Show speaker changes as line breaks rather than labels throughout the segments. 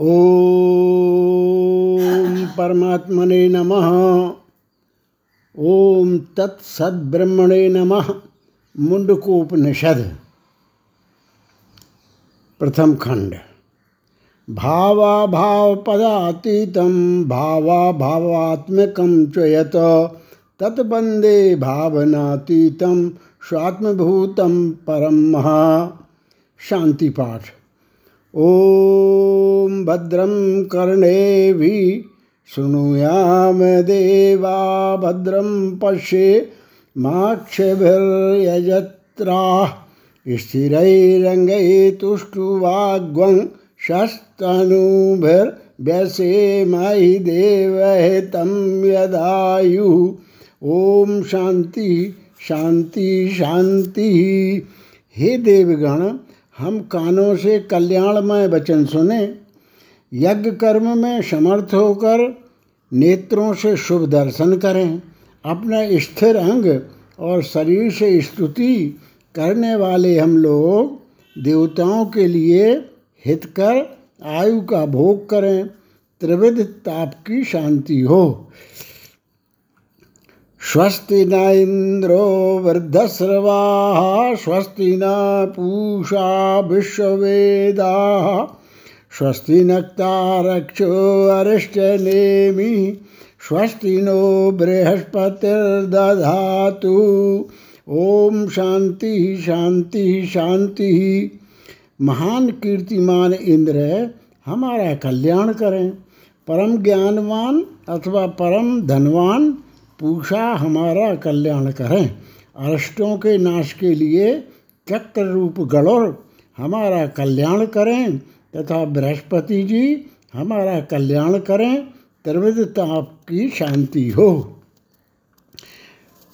ॐ परमात्मने नमः। ॐ तत्सद्ब्रह्मणे नमः। मुंडकोपनिषद। प्रथम खंड। भावाभावपदातीतं भावाभावात्मकं च यत्। तत्वन्दे भावनातीतं स्वात्मभूतं परम। महा शांतिपाठ ॐ भद्रं कर्णेभिः शृणुयाम देवा, भद्रं पश्ये माक्षभिर्यजत्राः। स्थिरैरङ्गैतुष्टुवाग्वं शस्तनूभिर्व्यसेमहि देवहितं यदायुः। ॐ शांति शांति शांति। हे देवगण हम कानों से कल्याणमय वचन सुने यज्ञ कर्म में समर्थ होकर नेत्रों से शुभ दर्शन करें, अपने स्थिर अंग और शरीर से स्तुति करने वाले हम लोग देवताओं के लिए हित कर आयु का भोग करें, त्रिविध ताप की शांति हो। स्वस्ति न इंद्रो वृद्धस्रवाः स्वस्ति न पूषा विश्ववेदाः। स्वस्ति नक्तारक्षो अरिष्टनेमि स्वस्ति नो बृहस्पतिर्दधातु। ओम शांति शांति शांति। महान कीर्तिमान इंद्र, हमारा कल्याण करें। परम ज्ञानवान अथवा परम धनवान पूषा हमारा कल्याण करें। अरिष्टों के नाश के लिए चक्र रूप गणोर हमारा कल्याण करें। तथा बृहस्पति जी, हमारा कल्याण करें। त्रिविधता की शांति हो।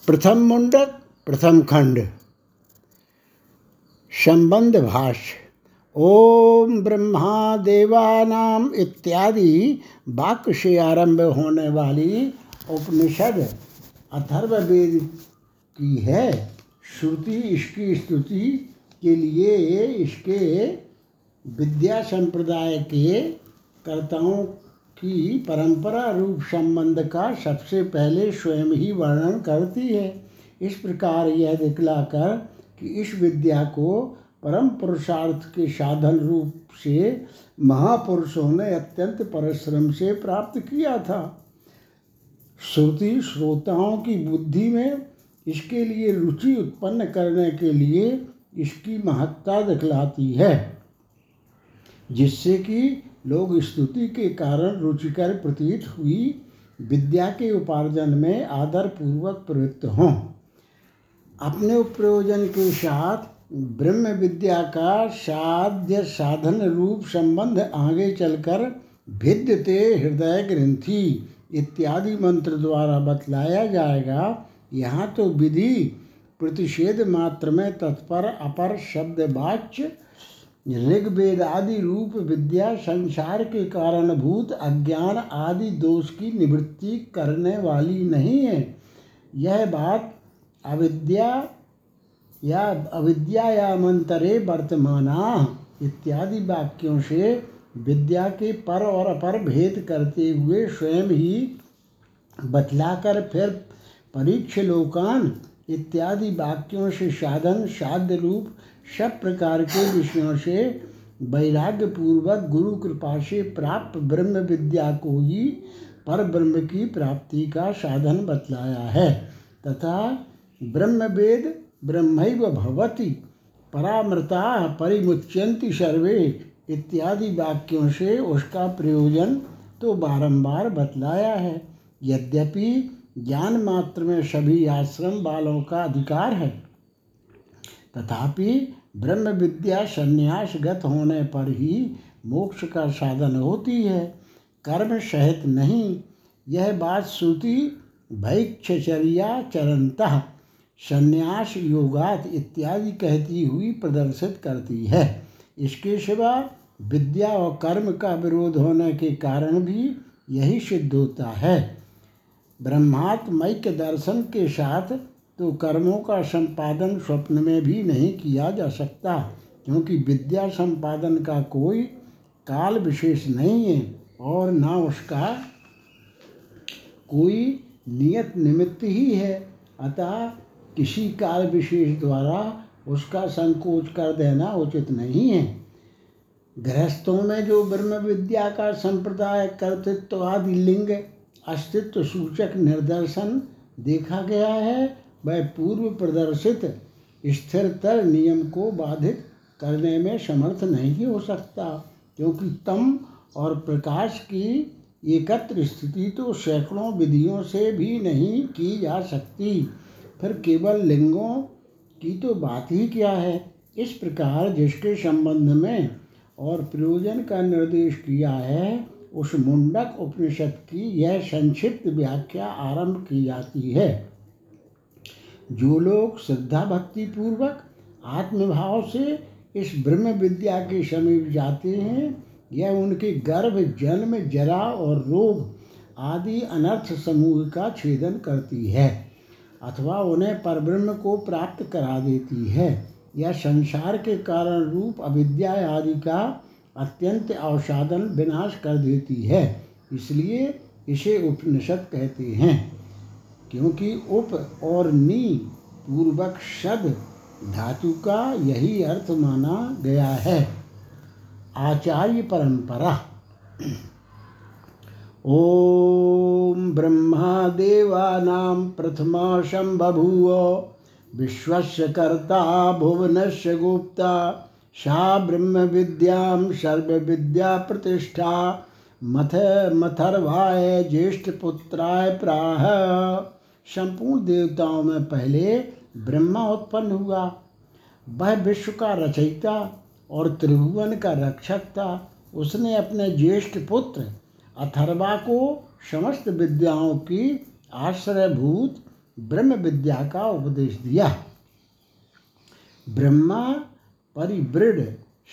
प्रथम मुंडक, प्रथम खंड। संबंध भाष्य। ओम ब्रह्मा देवानाम इत्यादि वाक्य से आरंभ होने वाली उपनिषद अथर्ववेद की है। श्रुति इसकी स्तुति के लिए इसके विद्या संप्रदाय के कर्ताओं की परंपरा रूप संबंध का सबसे पहले स्वयं ही वर्णन करती है। इस प्रकार यह दिखलाकर कि इस विद्या को परम पुरुषार्थ के साधन रूप से महापुरुषों ने अत्यंत परिश्रम से प्राप्त किया था। श्रुति श्रोताओं की बुद्धि में इसके लिए रुचि उत्पन्न करने के लिए इसकी महत्ता दिखलाती है, जिससे कि लोग स्तुति के कारण रुचिकर प्रतीत हुई विद्या के उपार्जन में आदर पूर्वक प्रवृत्त हों। अपने प्रयोजन के साथ ब्रह्म विद्या का साध्य साधन रूप संबंध आगे चलकर भिद्यते हृदय ग्रंथि इत्यादि मंत्र द्वारा बतलाया जाएगा, यहाँ तो विधि प्रतिषेध मात्र में तत्पर, अपर शब्द वाच्य, ऋग्वेद आदि रूप विद्या, संसार के कारणभूत, अज्ञान आदि दोष की निवृत्ति करने वाली नहीं है। यह बात अविद्या या अविद्या वर्तमाना इत्यादि वाक्यों से विद्या के पर और अपर भेद करते हुए स्वयं ही बतलाकर फिर परीक्ष लोकान इत्यादि वाक्यों से साधन, साध्य रूप, सब प्रकार के विषयों से वैराग्य पूर्वक गुरु कृपा से प्राप्त ब्रह्म विद्या को ही पर ब्रह्म की प्राप्ति का साधन बतलाया है। तथा ब्रह्म वेद ब्रह्मैव भवति, परामृता परिमुच्यंति सर्वे। इत्यादि वाक्यों से उसका प्रयोजन तो बारंबार बतलाया है। यद्यपि ज्ञान मात्र में सभी आश्रम वालों का अधिकार है, तथापि ब्रह्म विद्या संन्यासगत होने पर ही मोक्ष का साधन होती है। कर्म सहित नहीं, यह बात श्रुति भैक्षचर्या चरंतः संन्यास योगात इत्यादि कहती हुई प्रदर्शित करती है। इसके सिवा विद्या और कर्म का विरोध होने के कारण भी यही सिद्ध होता है। ब्रह्मात्मैक्य दर्शन के साथ तो कर्मों का संपादन स्वप्न में भी नहीं किया जा सकता, क्योंकि विद्या संपादन का कोई काल विशेष नहीं है और ना उसका कोई नियत निमित्त ही है। अतः किसी काल विशेष द्वारा उसका संकोच कर देना उचित नहीं है। गृहस्थों में जो ब्रह्म विद्या का संप्रदाय, कर्तृत्व आदि लिंग, अस्तित्व सूचक निर्दर्शन देखा गया है, वह पूर्व प्रदर्शित स्थिरतर नियम को बाधित करने में समर्थ नहीं हो सकता, क्योंकि तम और प्रकाश की एकत्र स्थिति तो सैकड़ों विधियों से भी नहीं की जा सकती। फिर केवल लिंगों की तो बात ही क्या है? इस प्रकार जिसके संबंध में और प्रयोजन का निर्देश किया है, उस मुंडक उपनिषद की यह संक्षिप्त व्याख्या आरंभ की जाती है। जो लोग श्रद्धा भक्ति पूर्वक आत्मभाव से इस ब्रह्म विद्या के समीप जाते हैं यह उनके गर्भ, जन्म, जरा और रोग आदि अनर्थ समूह का छेदन करती है। अथवा उन्हें परब्रह्म को प्राप्त करा देती है यह संसार के कारण रूप अविद्या आदि का अत्यंत अवसाधन विनाश कर देती है। इसलिए इसे उपनिषद कहते हैं, क्योंकि उप और नी पूर्वक शद धातु का यही अर्थ माना गया है। आचार्य परंपरा। ॐ ब्रह्मादेवानां प्रथमा बभूव, विश्वस्य कर्ता भुवनस्य गुप्ता सा ब्रह्मविद्यां सर्वविद्याप्रतिष्ठा, मथ मथर्वाय ज्येष्ठपुत्राय प्राह। संपूर्ण देवताओं में पहले ब्रह्मा उत्पन्न हुआ। वह विश्व का रचयिता और त्रिभुवन का रक्षक था उसने अपने ज्येष्ठ पुत्र अथर्वा को समस्त विद्याओं की आश्रयभूत ब्रह्म विद्या का उपदेश दिया। ब्रह्मा परिवृढ़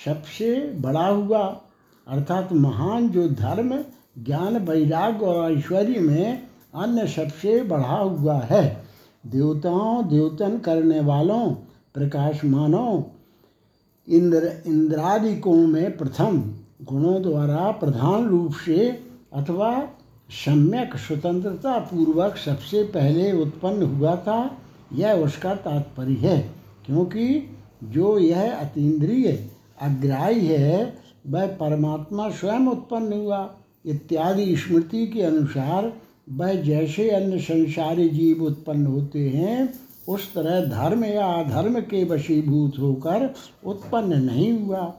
सबसे बड़ा हुआ, अर्थात महान जो धर्म, ज्ञान, वैराग्य और ऐश्वर्य में अन्य सबसे बढ़ा हुआ है। देवताओं, देवतन करने वालों, प्रकाशमानों, इंद्र, इंद्रादिकों में प्रथम, गुणों द्वारा प्रधान रूप से अथवा सम्यक स्वतंत्रता पूर्वक सबसे पहले उत्पन्न हुआ था, यह उसका तात्पर्य है, क्योंकि जो यह अतीन्द्रिय अग्राही है, वह परमात्मा स्वयं उत्पन्न हुआ। इत्यादि स्मृति के अनुसार वह जैसे अन्य संसारी जीव उत्पन्न होते हैं, उस तरह धर्म या अधर्म के वशीभूत होकर उत्पन्न नहीं हुआ।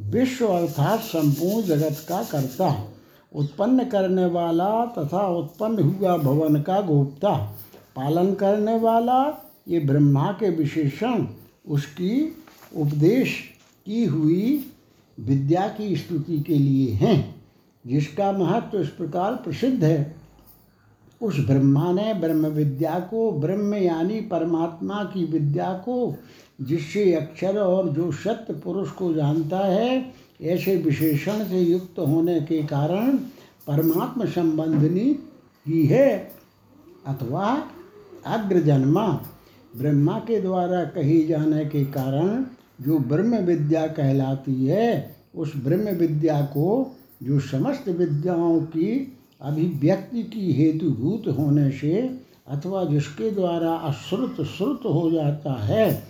विश्व अर्थात संपूर्ण जगत का कर्ता। उत्पन्न करने वाला तथा उत्पन्न हुआ भवन का गोप्ता। पालन करने वाला, ये ब्रह्मा के विशेषण, उसकी उपदेश की हुई विद्या की स्तुति के लिए हैं, जिसका महत्व इस प्रकार प्रसिद्ध है। उस ब्रह्मा ने ब्रह्म विद्या को, ब्रह्म यानी परमात्मा की विद्या को, जिससे अक्षर और जो सत्य पुरुष को जानता है ऐसे विशेषण से युक्त होने के कारण परमात्मा संबंधनी की है, अथवा अग्रजन्मा। ब्रह्मा के द्वारा कही जाने के कारण जो ब्रह्म विद्या कहलाती है, उस ब्रह्म विद्या को जो समस्त विद्याओं की अभिव्यक्ति की हेतुभूत होने से अथवा जिसके द्वारा अश्रुत श्रुत हो जाता है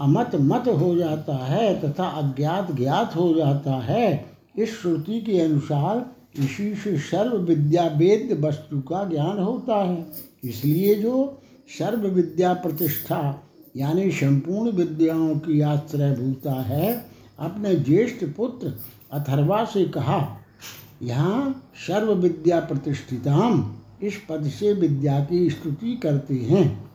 अमत मत हो जाता है तथा अज्ञात ज्ञात हो जाता है। इस श्रुति के अनुसार इसी से सर्व विद्या वेद वस्तु का ज्ञान होता है। इसलिए जो सर्व विद्या प्रतिष्ठा, यानी संपूर्ण विद्याओं की आश्रय भूता है, अपने ज्येष्ठ पुत्र अथर्वा से कहा, यहाँ सर्व विद्या प्रतिष्ठिताम इस पद से विद्या की स्तुति करते हैं।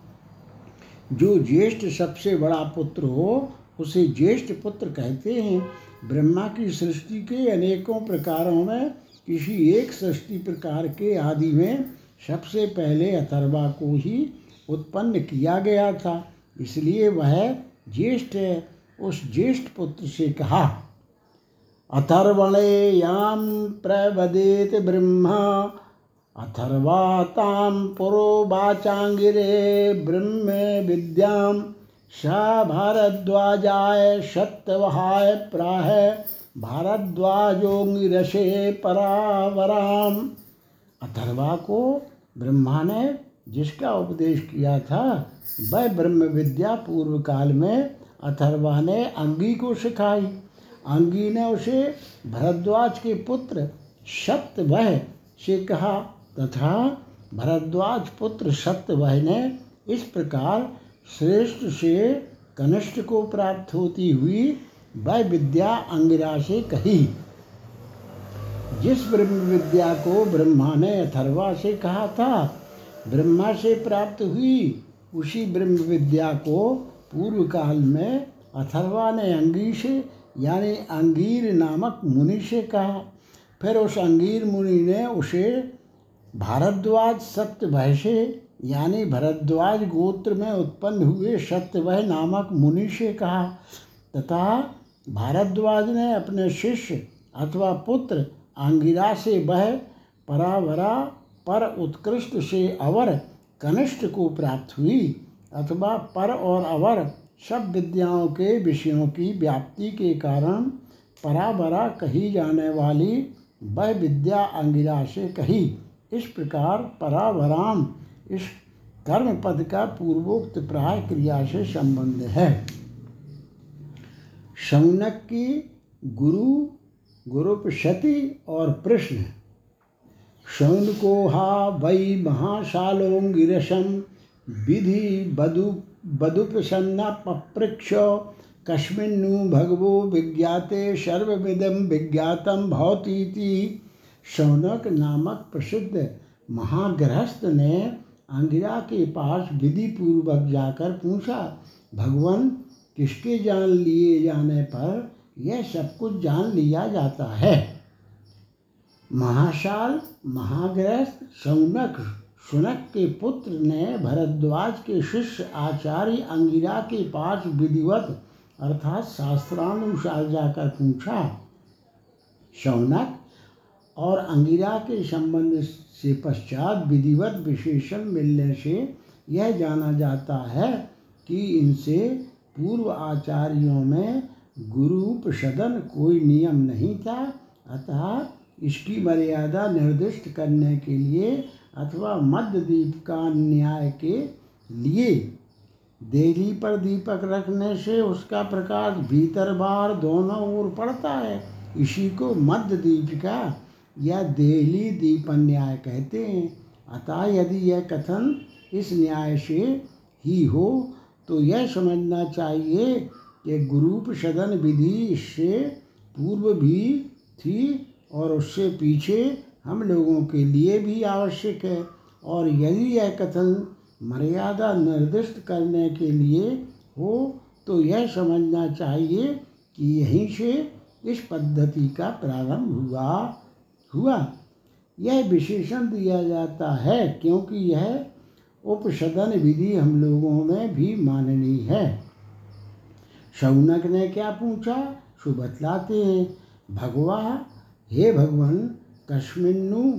जो ज्येष्ठ सबसे बड़ा पुत्र हो, उसे ज्येष्ठ पुत्र कहते हैं। ब्रह्मा की सृष्टि के अनेकों प्रकारों में किसी एक सृष्टि प्रकार के आदि में सबसे पहले अथर्वा को ही उत्पन्न किया गया था। इसलिए वह ज्येष्ठ है। उस ज्येष्ठ पुत्र से कहा अथर्वणे याम प्रवदेत ब्रह्मा अथर्वातां पुरोवाचाङ्गिरे ब्रह्म विद्यां स भारद्वाजाय सत्यवहाय प्राह भारद्वाजोंगिरसे परावराम अथर्वा को ब्रह्मा ने जिसका उपदेश किया था, वह ब्रह्म विद्या पूर्व काल में अथर्वा ने अंगी को सिखाई। अंगी ने उसे भरद्वाज के पुत्र सत्यवह से कहा तथा भरद्वाज पुत्र सत्यवह ने इस प्रकार श्रेष्ठ से कनिष्ठ को प्राप्त होती हुई वह विद्या अंगिरा से कही। जिस ब्रह्म विद्या को ब्रह्मा ने अथर्वा से कहा था, ब्रह्मा से प्राप्त हुई उसी ब्रह्म विद्या को पूर्व काल में अथर्वा ने अंगी से यानी अंगीर नामक मुनि से कहा। फिर उस अंगीर मुनि ने उसे भारद्वाज सत्यभय से यानी भरद्वाज गोत्र में उत्पन्न हुए सत्यवह नामक मुनि से कहा। तथा भारद्वाज ने अपने शिष्य अथवा पुत्र आंगिरा से वह परावरा पर उत्कृष्ट से अवर कनिष्ठ को प्राप्त हुई, अथवा पर और अवर सब विद्याओं के विषयों की व्याप्ति के कारण परावरा कही जाने वाली वह विद्या अंगिरा से कही। इस प्रकार परावराम इस कर्म पद का पूर्वोक्त प्राय क्रिया से संबंध है। शौनक की गुरु गुरुपति और प्रश्न शौनको हा वै महाशालोंगिरसम विधि बदु बदुप्रसन्न पपृक्ष कस्मिन्नु भगवो विज्ञाते सर्वविदम विज्ञातम भवतीति शौनक नामक प्रसिद्ध महागृहस्थ ने अंगिरा के पास विधि पूर्वक जाकर पूछा, भगवान, किसके जान लिए जाने पर यह सब कुछ जान लिया जाता है? महाशाल महाग्रस्त सौनक सुनक के पुत्र ने भरद्वाज के शिष्य आचार्य अंगिरा के पास विधिवत अर्थात शास्त्रानुसार जाकर पूछा, शौनक और अंगिरा के संबंध से पश्चात विधिवत विशेषण मिलने से यह जाना जाता है कि इनसे पूर्व आचार्यों में गुरु सदन कोई नियम नहीं था, अतः इसकी मर्यादा निर्दिष्ट करने के लिए अथवा मध्य दीप का न्याय के लिए। देरी पर दीपक रखने से उसका प्रकाश भीतर बाहर दोनों ओर पड़ता है, इसी को मध्य दीपिका या देहली दीप न्याय कहते हैं। अतः यदि यह कथन इस न्याय से ही हो तो यह समझना चाहिए कि गुरूप सदन विधि इससे पूर्व भी थी और उससे पीछे हम लोगों के लिए भी आवश्यक है। और यदि यह कथन मर्यादा निर्दिष्ट करने के लिए हो तो यह समझना चाहिए कि यहीं से इस पद्धति का प्रारंभ हुआ। हुआ। यह विशेषण दिया जाता है क्योंकि यह उपसदन विधि हम लोगों में भी माननी है। शौनक ने क्या पूछा? सो बतलाते हैं। भगवा हे भगवान, कश्मिन्नु,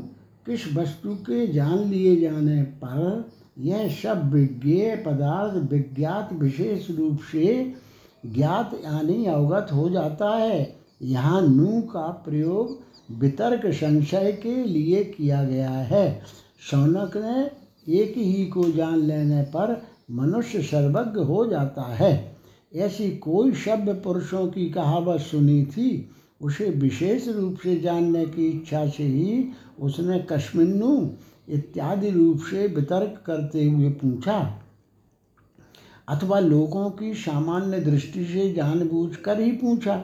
किस वस्तु के जान लिए जाने पर यह सब विज्ञेय पदार्थ विज्ञात विशेष रूप से ज्ञात यानी अवगत हो जाता है। यहाँ नू का प्रयोग वितर्क संशय के लिए किया गया है। शौनक ने एक ही को जान लेने पर मनुष्य सर्वज्ञ हो जाता है। ऐसी कोई शब्द पुरुषों की कहावत सुनी थी, उसे विशेष रूप से जानने की इच्छा से ही उसने कश्मिन्नु इत्यादि रूप से वितर्क करते हुए पूछा, अथवा लोगों की सामान्य दृष्टि से जानबूझकर ही पूछा।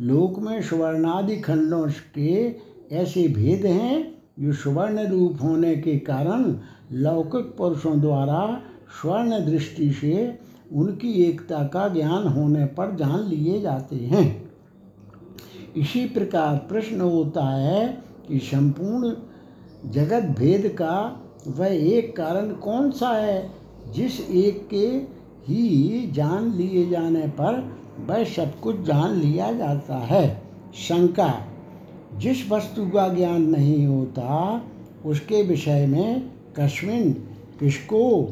लोक में स्वर्णादि खंडों के ऐसे भेद हैं जो सुवर्ण रूप होने के कारण लौकिक पुरुषों द्वारा स्वर्ण दृष्टि से उनकी एकता का ज्ञान होने पर जान लिए जाते हैं। इसी प्रकार प्रश्न होता है कि संपूर्ण जगत भेद का वह एक कारण कौन सा है, जिस एक के ही जान लिए जाने पर वह सब कुछ जान लिया जाता है। शंका, जिस वस्तु का ज्ञान नहीं होता, उसके विषय में कश्मिन किसको?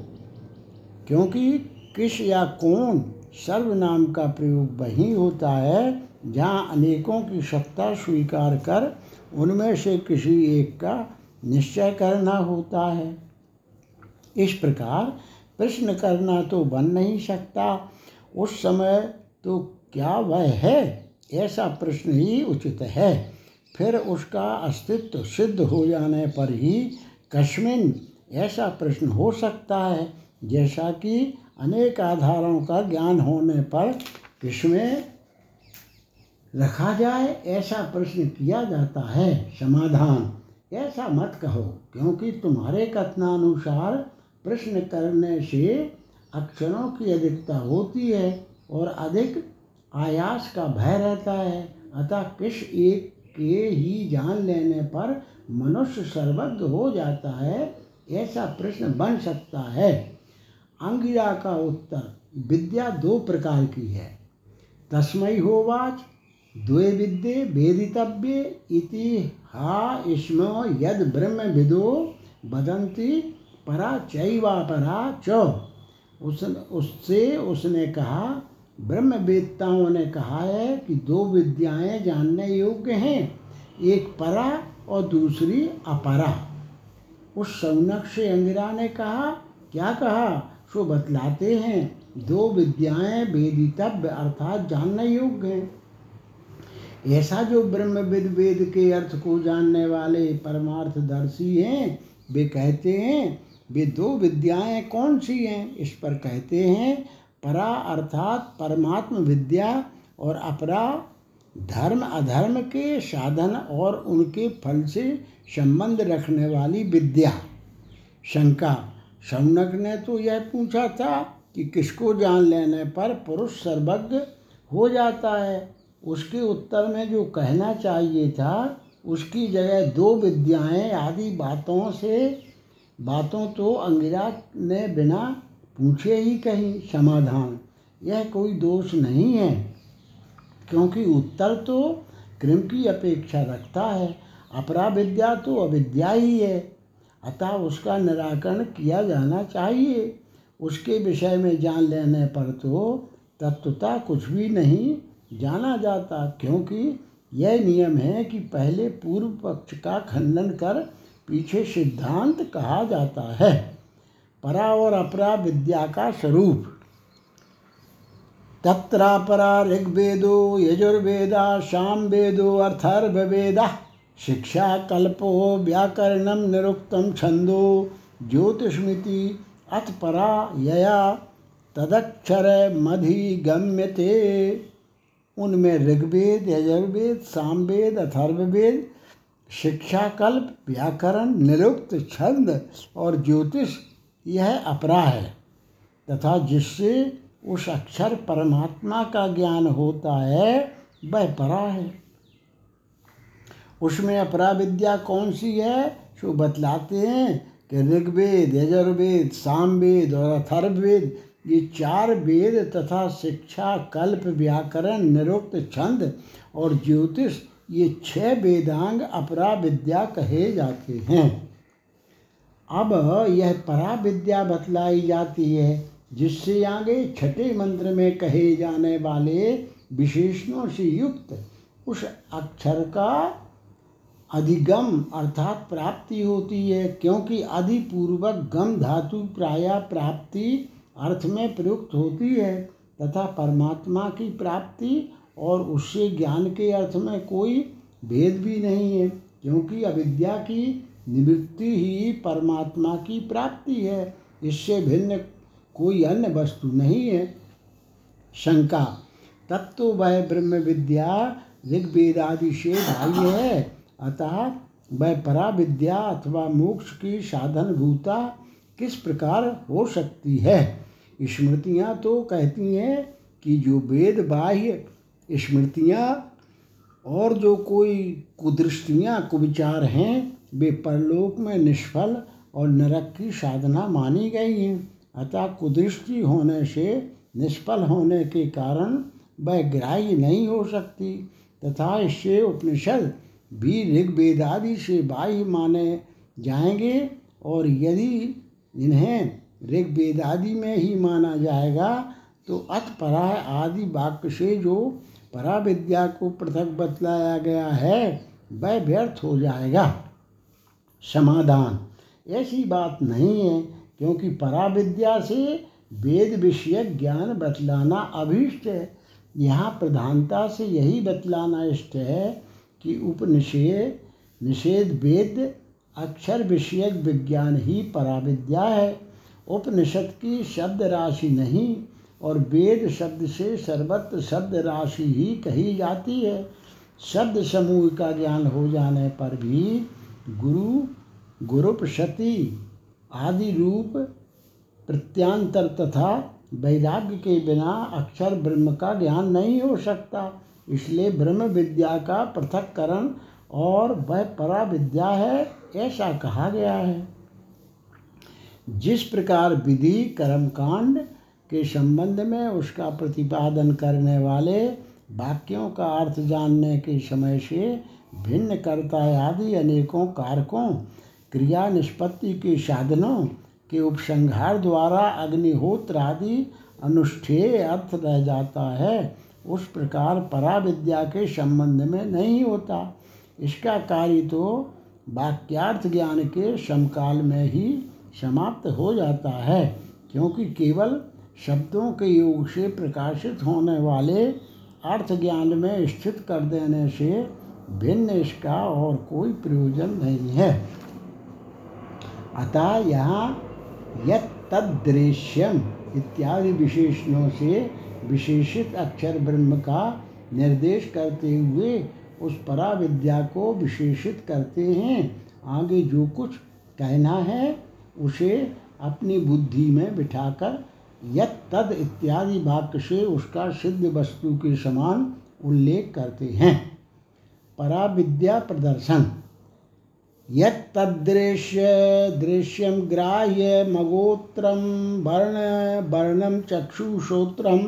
क्योंकि किस या कौन सर्वनाम का प्रयोग वही होता है, जहाँ अनेकों की सत्ता स्वीकार कर उनमें से किसी एक का निश्चय करना होता है। इस प्रकार प्रश्न करना तो बन नहीं सकता। उस समय तो क्या वह है? ऐसा प्रश्न ही उचित है। फिर उसका अस्तित्व सिद्ध हो जाने पर ही कश्मिन ऐसा प्रश्न हो सकता है, जैसा कि अनेक आधारों का ज्ञान होने पर किसमें रखा जाए, ऐसा प्रश्न किया जाता है। समाधान, ऐसा मत कहो, क्योंकि तुम्हारे कथनानुसार प्रश्न करने से अक्षरों की अधिकता होती है। और अधिक आयास का भय रहता है। अतः किस एक के ही जान लेने पर मनुष्य सर्वज्ञ हो जाता है, ऐसा प्रश्न बन सकता है। अंगिरा का उत्तर, विद्या दो प्रकार की है। तस्मय होवाच द्वे विद्ये वेदितव्य, इति हा इसम यद ब्रह्म विदो बदंती परा चैवा परा च। उस उससे उसने कहा ब्रह्म वेदताओं ने कहा है कि दो विद्याएँ जानने योग्य हैं, एक परा और दूसरी अपरा। उस सौनक से अंगिरा ने कहा, क्या कहा? सो बतलाते हैं, दो विद्याएँ वेदितव्य अर्थात जानने योग्य हैं। ऐसा जो ब्रह्मविद वेद के अर्थ को जानने वाले परमार्थदर्शी हैं, वे कहते हैं, वे दो विद्याएँ कौन सी हैं? इस पर कहते हैं परा अर्थात परमात्म विद्या और अपरा धर्म, अधर्म के साधन और उनके फल से संबंध रखने वाली विद्या। शंका, शौनक ने तो यह पूछा था कि किसको जान लेने पर पुरुष सर्वज्ञ हो जाता है? उसके उत्तर में जो कहना चाहिए था, उसकी जगह दो विद्याएँ आदि बातों से, बातों तो अंगिरा ने बिना पूछे ही कहीं समाधान। यह कोई दोष नहीं है, क्योंकि उत्तर तो क्रम की अपेक्षा रखता है अपरा विद्या तो अविद्या ही है। अतः उसका निराकरण किया जाना चाहिए। उसके विषय में जान लेने पर तो तत्वता कुछ भी नहीं जाना जाता, क्योंकि यह नियम है कि पहले पूर्व पक्ष का खंडन कर पीछे सिद्धांत कहा जाता है। परा और अपरा विद्या का स्वरूप तत्रापरा ऋग्वेदो यजुर्वेदा शाम वेदो अर्थर्वेदा शिक्षा कल्पो व्याकरणम निरुक्तम छंदो ज्योतिषमिति अथ परा यया तदक्षर मधि गम्यते उनमें ऋग्वेद, यजुर्वेद, सामवेद, अथर्ववेद, शिक्षाकल्प, व्याकरण, निरुक्त छंद और ज्योतिष यह अपरा है, तथा जिससे उस अक्षर परमात्मा का ज्ञान होता है, वह परा है। उसमें अपरा विद्या कौन सी है? जो बतलाते हैं कि ऋग्वेद, यजुर्वेद, सामवेद और अथर्ववेद, ये चार वेद तथा शिक्षा, कल्प, व्याकरण, निरुक्त, छंद और ज्योतिष, ये छह वेदांग अपरा विद्या कहे जाते हैं। अब यह परा विद्या बतलाई जाती है, जिससे आगे छठे मंत्र में कहे जाने वाले विशेषणों से युक्त उस अक्षर का अधिगम अर्थात प्राप्ति होती है, क्योंकि अधिपूर्वक गम धातु प्राय प्राप्ति अर्थ में प्रयुक्त होती है, तथा परमात्मा की प्राप्ति और उससे ज्ञान के अर्थ में कोई भेद भी नहीं है, क्योंकि अविद्या की निवृत्ति ही परमात्मा की प्राप्ति है। इससे भिन्न कोई अन्य वस्तु नहीं है। शंका तत्व वह ब्रह्म विद्या ऋग्वेद आदि से भाई है। अतः वह परा विद्या अथवा मोक्ष की साधन भूता किस प्रकार हो सकती है? स्मृतियाँ तो कहती हैं कि जो वेद बाह्य स्मृतियाँ और जो कोई कुदृष्टियाँ, कुविचार हैं वे परलोक में निष्फल और नरक की साधना मानी गई हैं। अतः कुदृष्टि होने से, निष्फल होने के कारण वह ग्राह्य नहीं हो सकती। तथा इससे उपनिषद भी ऋग्वेदादि से बाह्य माने जाएँगे और यदि इन्हें ऋग्वेदादि में ही माना जाएगा तो अतपरा आदि वाक्य से जो पराविद्या को पृथक बतलाया गया है, वह व्यर्थ हो जाएगा। समाधान। ऐसी बात नहीं है, क्योंकि पराविद्या से वेद विषय ज्ञान बतलाना अभीष्ट है। यहाँ प्रधानता से यही बतलाना इष्ट है कि उपनिषेध निषेध वेद, अक्षर विषयक विज्ञान ही पराविद्या है। उपनिषद की शब्द राशि नहीं, और वेद शब्द से सर्वत्र शब्द राशि ही कही जाती है। शब्द समूह का ज्ञान हो जाने पर भी गुरु, गुरुपशति आदि रूप प्रत्यांतर तथा वैराग्य के बिना अक्षर ब्रह्म का ज्ञान नहीं हो सकता। इसलिए ब्रह्म विद्या का पृथककरण और वह परा विद्या है, ऐसा कहा गया है। जिस प्रकार विधि कर्मकांड के संबंध में उसका प्रतिपादन करने वाले वाक्यों का अर्थ जानने के समय से भिन्न कर्ता आदि अनेकों कारकों, क्रिया निष्पत्ति के साधनों के उपसंहार द्वारा अग्निहोत्र आदि अनुष्ठेय अर्थ रह जाता है। उस प्रकार पराविद्या के संबंध में नहीं होता। इसका कार्य तो वाक्यार्थ ज्ञान के समकाल में ही समाप्त हो जाता है, क्योंकि केवल शब्दों के योग से प्रकाशित होने वाले अर्थ ज्ञान में स्थित कर देने से भिन्न इसका और कोई प्रयोजन नहीं है। अतः यहाँ तदृश्यम इत्यादि विशेषणों से विशेषित अक्षर ब्रह्म का निर्देश करते हुए उस परा विद्या को विशेषित करते हैं। आगे जो कुछ कहना है, उसे अपनी बुद्धि में बिठाकर यत तद इत्यादि वाक्य से उसका सिद्ध वस्तु के समान उल्लेख करते हैं। पराविद्या प्रदर्शन। यदृश्य दृश्यम ग्राह्य मगोत्रम वर्ण वर्णम चक्षुश्रोत्रम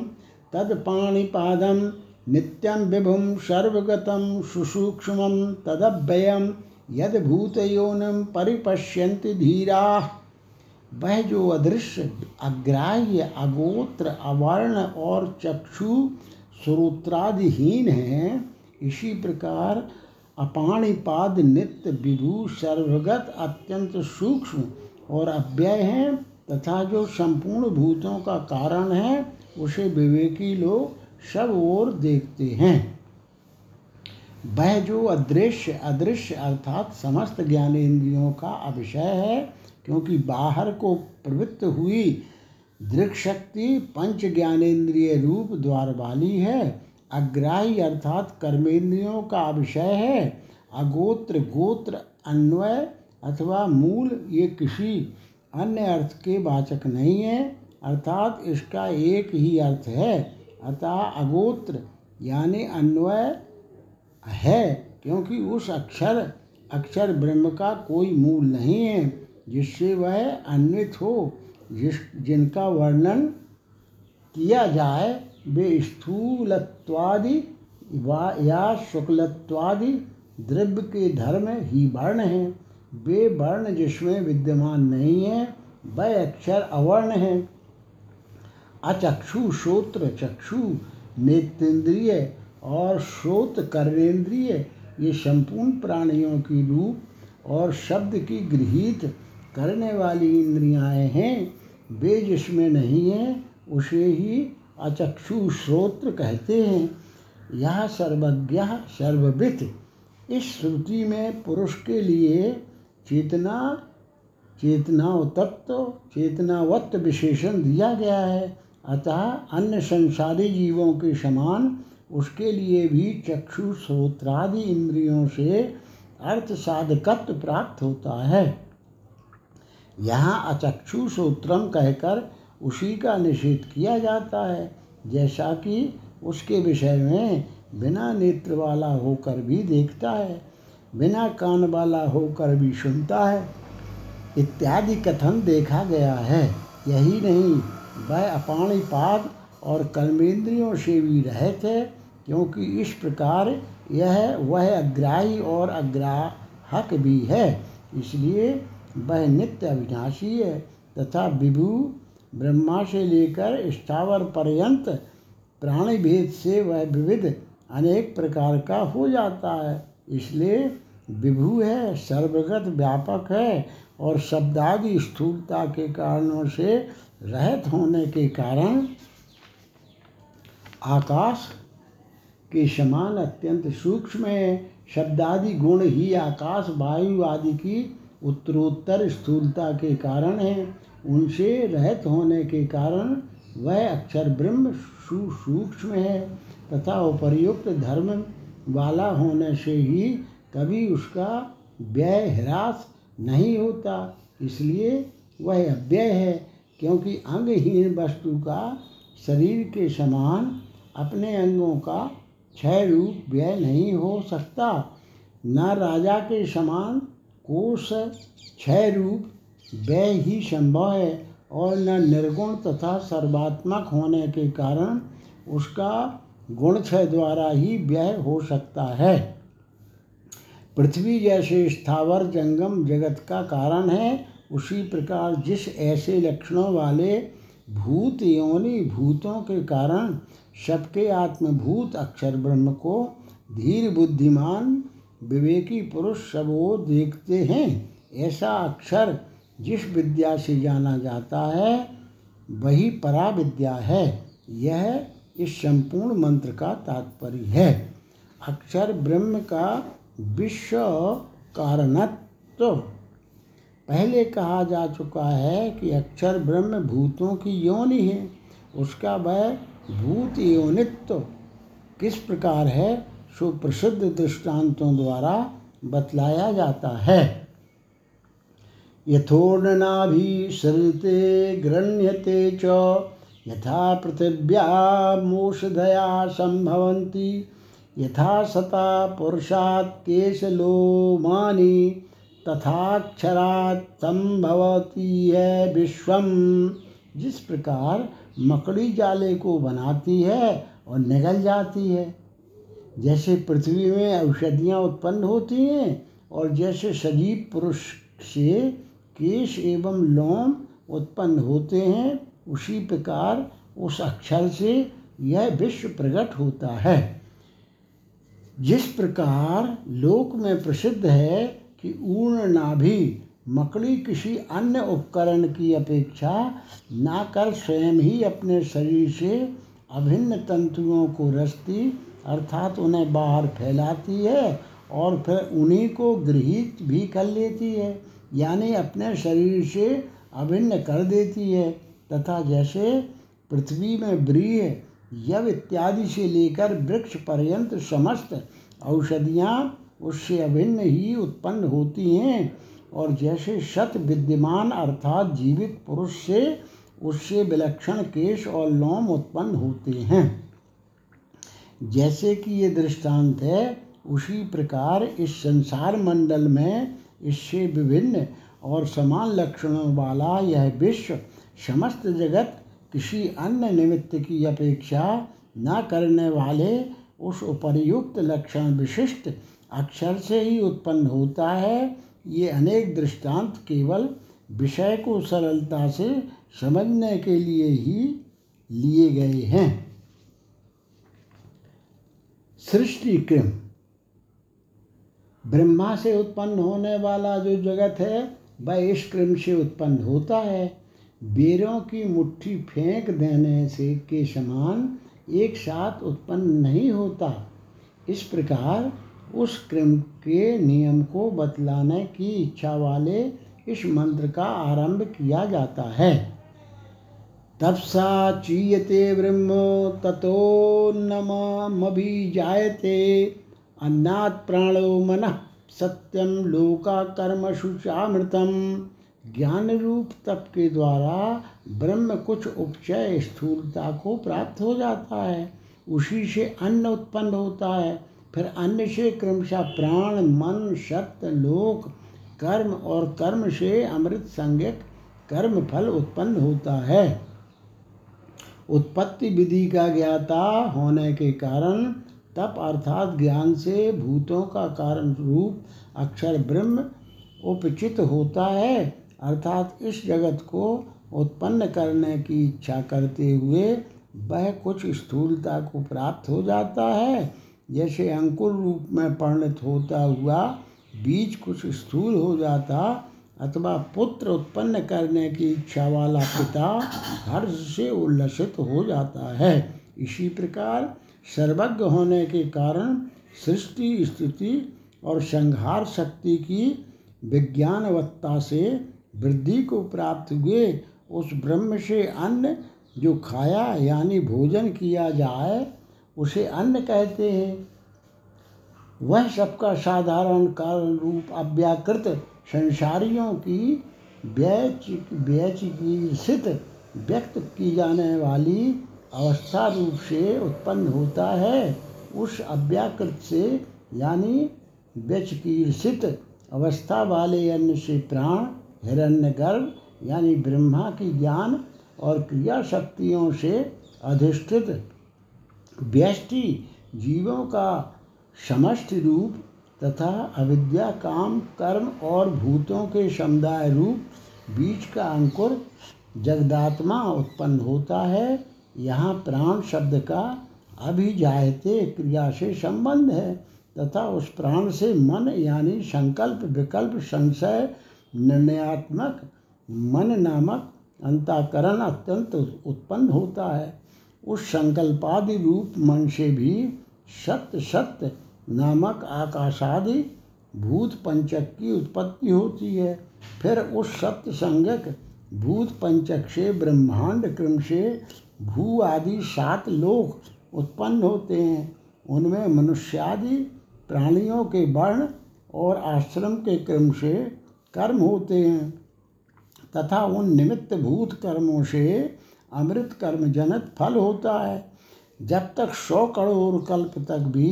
तत्पाणिपादम नित्यम विभुम सर्वगतम सुसूक्ष्म तदव्ययम यद भूतयोनिम परिपश्यन्ति धीरा। वह जो अदृश्य, अग्राह्य, अगोत्र, अवर्ण और चक्षु श्रोत्रादिहीन है इसी प्रकार अपाणिपाद नित्य विभू सर्वगत अत्यंत सूक्ष्म और अव्यय है तथा जो संपूर्ण भूतों का कारण है, उसे विवेकी लोग सब ओर देखते हैं। वह जो अदृश्य अदृश्य अर्थात समस्त ज्ञानेन्द्रियों का अभिषय है, क्योंकि बाहर को प्रवृत्त हुई दृक् शक्ति पंच ज्ञानेन्द्रिय रूप द्वार वाली है अग्राही अर्थात कर्मेंद्रियों का विषय है। अगोत्र, गोत्र, अन्वय अथवा मूल, ये किसी अन्य अर्थ के वाचक नहीं है, अर्थात इसका एक ही अर्थ है। अतः अगोत्र यानी अन्वय है, क्योंकि उस अक्षर अक्षर ब्रह्म का कोई मूल नहीं है, जिससे वह अन्वित हो, जिस, जिनका वर्णन किया जाए वे स्थूलत्वादि या शुक्लत्वादि द्रव्य के धर्म ही वर्ण हैं। वे वर्ण जिसमें विद्यमान नहीं है वह अक्षर अवर्ण है। अचक्षु, श्रोत्र, चक्षु नेत्रेंद्रिय और श्रोत कर्णेंद्रिय ये संपूर्ण प्राणियों की रूप और शब्द की गृहित करने वाली इंद्रियाएँ हैं। वे जिसमें नहीं हैं, उसे ही अचक्षु श्रोत्र कहते हैं। यह सर्वज्ञ सर्ववित। इस श्रुति में पुरुष के लिए चेतना चेतना तत्व चेतनावत्त विशेषण दिया गया है। अतः अन्य संसारी जीवों के समान उसके लिए भी चक्षु श्रोत्रादि इंद्रियों से अर्थ साधकत्व प्राप्त होता है। यहाँ अचक्षु श्रोत्रम कहकर उसी का निषेध किया जाता है, जैसा कि उसके विषय में बिना नेत्र वाला होकर भी देखता है, बिना कान वाला होकर भी सुनता है। इत्यादि कथन देखा गया है। यही नहीं, वह अपाणिपाद और कर्मेंद्रियों से भी रहे थे, क्योंकि इस प्रकार यह वह अग्राही और अग्राहक भी है। इसलिए वह नित्य अविनाशी है तथा विभु ब्रह्मा से लेकर स्थावर पर्यंत प्राणी भेद से वह विविध अनेक प्रकार का हो जाता है। इसलिए विभु है, सर्वगत व्यापक है और शब्दादि स्थूलता के कारणों से रहित होने के कारण आकाश के समान अत्यंत सूक्ष्म है। शब्दादि गुण ही आकाश, वायु आदि की उत्तरोत्तर स्थूलता के कारण है। उनसे रहित होने के कारण वह अक्षर ब्रह्म सूक्ष्म है तथा उपर्युक्त धर्म वाला होने से ही कभी उसका व्यय ह्रास नहीं होता। इसलिए वह अव्यय है, क्योंकि अंगहीन वस्तु का शरीर के समान अपने अंगों का क्षय रूप व्यय नहीं हो सकता। न राजा के समान कोष क्षय रूप व्यय ही संभव है और न निर्गुण तथा सर्वात्मक होने के कारण उसका गुण क्षय द्वारा ही व्यय हो सकता है। पृथ्वी जैसे स्थावर जंगम जगत का कारण है। उसी प्रकार जिस ऐसे लक्षणों वाले भूत योनि भूतों के कारण सबके आत्मभूत अक्षर ब्रह्म को धीर बुद्धिमान विवेकी पुरुष सब वो देखते हैं, ऐसा अक्षर जिस विद्या से जाना जाता है, वही परा विद्या है। यह इस संपूर्ण मंत्र का तात्पर्य है। अक्षर ब्रह्म का विश्व कारणत्व पहले कहा जा चुका है कि अक्षर ब्रह्म भूतों की योनि है। उसका वह भूत योनित्व किस प्रकार है, सुप्रसिद्ध दृष्टांतों द्वारा बतलाया जाता है। यथोर्णनाभिसृते गृह्यते च यथा पृथिव्यामोषधया सम्भवन्ति। यथा सता पुरुषात् केशलोमानि तथाक्षरात् संभवती है विश्वम। जिस प्रकार मकड़ी जाले को बनाती है और निगल जाती है, जैसे पृथ्वी में औषधियाँ उत्पन्न होती हैं और जैसे सजीव पुरुष से केश एवं लोम उत्पन्न होते हैं, उसी प्रकार उस अक्षर से यह विश्व प्रकट होता है। जिस प्रकार लोक में प्रसिद्ध है कि ऊर्ण नाभि मकड़ी किसी अन्य उपकरण की अपेक्षा ना कर स्वयं ही अपने शरीर से अभिन्न तंतुओं को रचती अर्थात उन्हें बाहर फैलाती है और फिर उन्हीं को गृहित भी कर लेती है। यानी अपने शरीर से अभिन्न कर देती है, तथा जैसे पृथ्वी में ब्रीह, यव इत्यादि से लेकर वृक्ष पर्यंत समस्त औषधियाँ उससे अभिन्न ही उत्पन्न होती हैं। और जैसे शत विद्यमान अर्थात जीवित पुरुष से उससे विलक्षण केश और लोम उत्पन्न होते हैं। जैसे कि ये दृष्टांत है, उसी प्रकार इस संसार मंडल में इससे विभिन्न और समान लक्षणों वाला यह विश्व समस्त जगत किसी अन्य निमित्त की अपेक्षा न करने वाले उस उपर्युक्त लक्षण विशिष्ट अक्षर से ही उत्पन्न होता है। ये अनेक दृष्टांत केवल विषय को सरलता से समझने के लिए ही लिए गए हैं। सृष्टि क्रम ब्रह्मा से उत्पन्न होने वाला जो जगत है, वह इस क्रम से उत्पन्न होता है। बेरों की मुट्ठी फेंक देने से के समान एक साथ उत्पन्न नहीं होता। इस प्रकार उस क्रम के नियम को बतलाने की इच्छा वाले इस मंत्र का आरंभ किया जाता है। तपसा चीयते ब्रह्म ततो जायते अन्नात् प्राणो मन सत्यम लोका कर्म शुचामृतम ज्ञान रूप तप के द्वारा ब्रह्म कुछ उपचय स्थूलता को प्राप्त हो जाता है। उसी से अन्न उत्पन्न होता है। फिर अन्न से क्रमशः प्राण, मन सत्य लोक, कर्म और कर्म से अमृत संज्ञक कर्म फल उत्पन्न होता है। उत्पत्ति विधि का ज्ञाता होने के कारण तप अर्थात ज्ञान से भूतों का कारण रूप अक्षर ब्रह्म उपचित होता है। अर्थात इस जगत को उत्पन्न करने की इच्छा करते हुए वह कुछ स्थूलता को प्राप्त हो जाता है। जैसे अंकुर रूप में परिणत होता हुआ बीज कुछ स्थूल हो जाता अथवा पुत्र उत्पन्न करने की इच्छा वाला पिता हर्ष से उल्लसित हो जाता है। इसी प्रकार सर्वज्ञ होने के कारण सृष्टि, स्थिति और संहार शक्ति की विज्ञानवत्ता से वृद्धि को प्राप्त हुए उस ब्रह्म से अन्न जो खाया यानी भोजन किया जाए, उसे अन्न कहते हैं। वह सबका साधारण कारण रूप अव्याकृत संसारियों की व्यचिकित्सित व्यक्त की जाने वाली अवस्था रूप से उत्पन्न होता है। उस अव्याकृत से, यानी व्यचिकित्सित अवस्था वाले अन्न से प्राण, हिरण्यगर्भ, यानी ब्रह्मा की ज्ञान और क्रिया शक्तियों से अधिष्ठित व्यष्टि जीवों का समष्टि रूप तथा अविद्या, काम, कर्म और भूतों के समुदाय रूप बीज का अंकुर जगदात्मा उत्पन्न होता है। यहाँ प्राण शब्द का अभिजायते क्रिया से संबंध है, तथा उस प्राण से मन यानी संकल्प, विकल्प, संशय, निर्णयात्मक, मन नामक अंताकरण अत्यंत उत्पन्न होता है। उस संकल्पादि रूप मन से भी सत्य सत्य नामक आकाशादि भूत पंचक की उत्पत्ति होती है। फिर उस सत्य संज्ञक भूत पंचक से ब्रह्मांड क्रम से भू आदि सात लोक उत्पन्न होते हैं। उनमें मनुष्यादि, प्राणियों के वर्ण और आश्रम के क्रम से कर्म होते हैं तथा उन निमित्त भूत कर्मों से अमृत कर्म जनक फल होता है। जब तक सौ करोड़ कल्प तक भी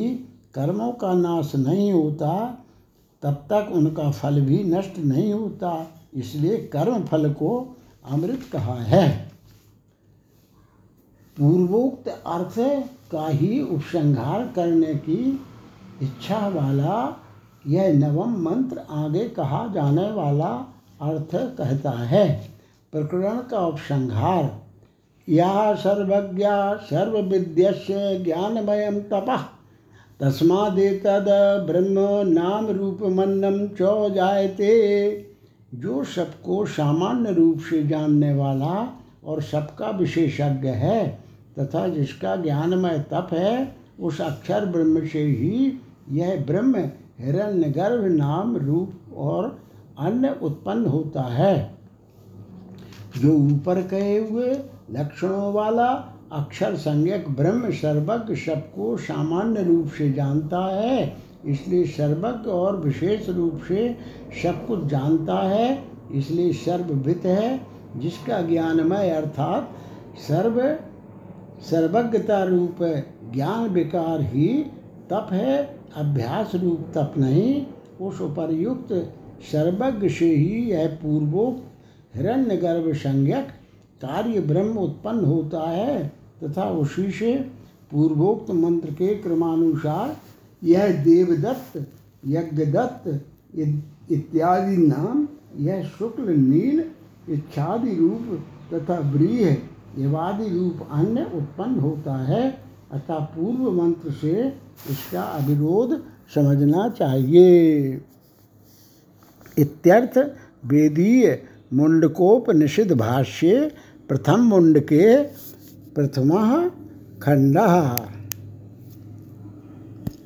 कर्मों का नाश नहीं होता, तब तक उनका फल भी नष्ट नहीं होता। इसलिए कर्म फल को अमृत कहा है। पूर्वोक्त अर्थ का ही उपसंहार करने की इच्छा वाला यह नवम मंत्र आगे कहा जाने वाला अर्थ कहता है। प्रकरण का उपसंहार। या सर्वज्ञा सर्वविद्यस्य ज्ञानमयं तप। तस्मादेतद ब्रह्म नाम रूप रूपमन्नम च जायते। जो सबको सामान्य रूप से जानने वाला और सबका विशेषज्ञ है तथा जिसका ज्ञानमय तप है, उस अक्षर ब्रह्म से ही यह ब्रह्म हिरण्यगर्भ नाम रूप और अन्य उत्पन्न होता है। जो ऊपर कहे हुए लक्षणों वाला अक्षर संज्ञक ब्रह्म सर्वज्ञ सबको सामान्य रूप से जानता है, इसलिए सर्वज्ञ और विशेष रूप से सब कुछ जानता है, इसलिए सर्ववित है, जिसका ज्ञानमय अर्थात सर्व सर्वज्ञता रूप ज्ञान विकार ही तप है, अभ्यास रूप तप नहीं। उस उपरयुक्त सर्वज्ञ से ही यह पूर्वोक्त हिरण्य गर्भ संज्ञक कार्य ब्रह्म उत्पन्न होता है तथा उसी से पूर्वोक्त मंत्र के क्रमानुसार यह देवदत्त, यज्ञदत्त इत्यादि नाम, यह शुक्ल, नील इच्छादि रूप तथा व्रीह एवादि रूप अन्य उत्पन्न होता है। अतः पूर्व मंत्र से इसका अविरोध समझना चाहिए। इत्यर्थ वेदीय मुंडकोपनिषद भाष्ये प्रथम मुंड के प्रथम खंड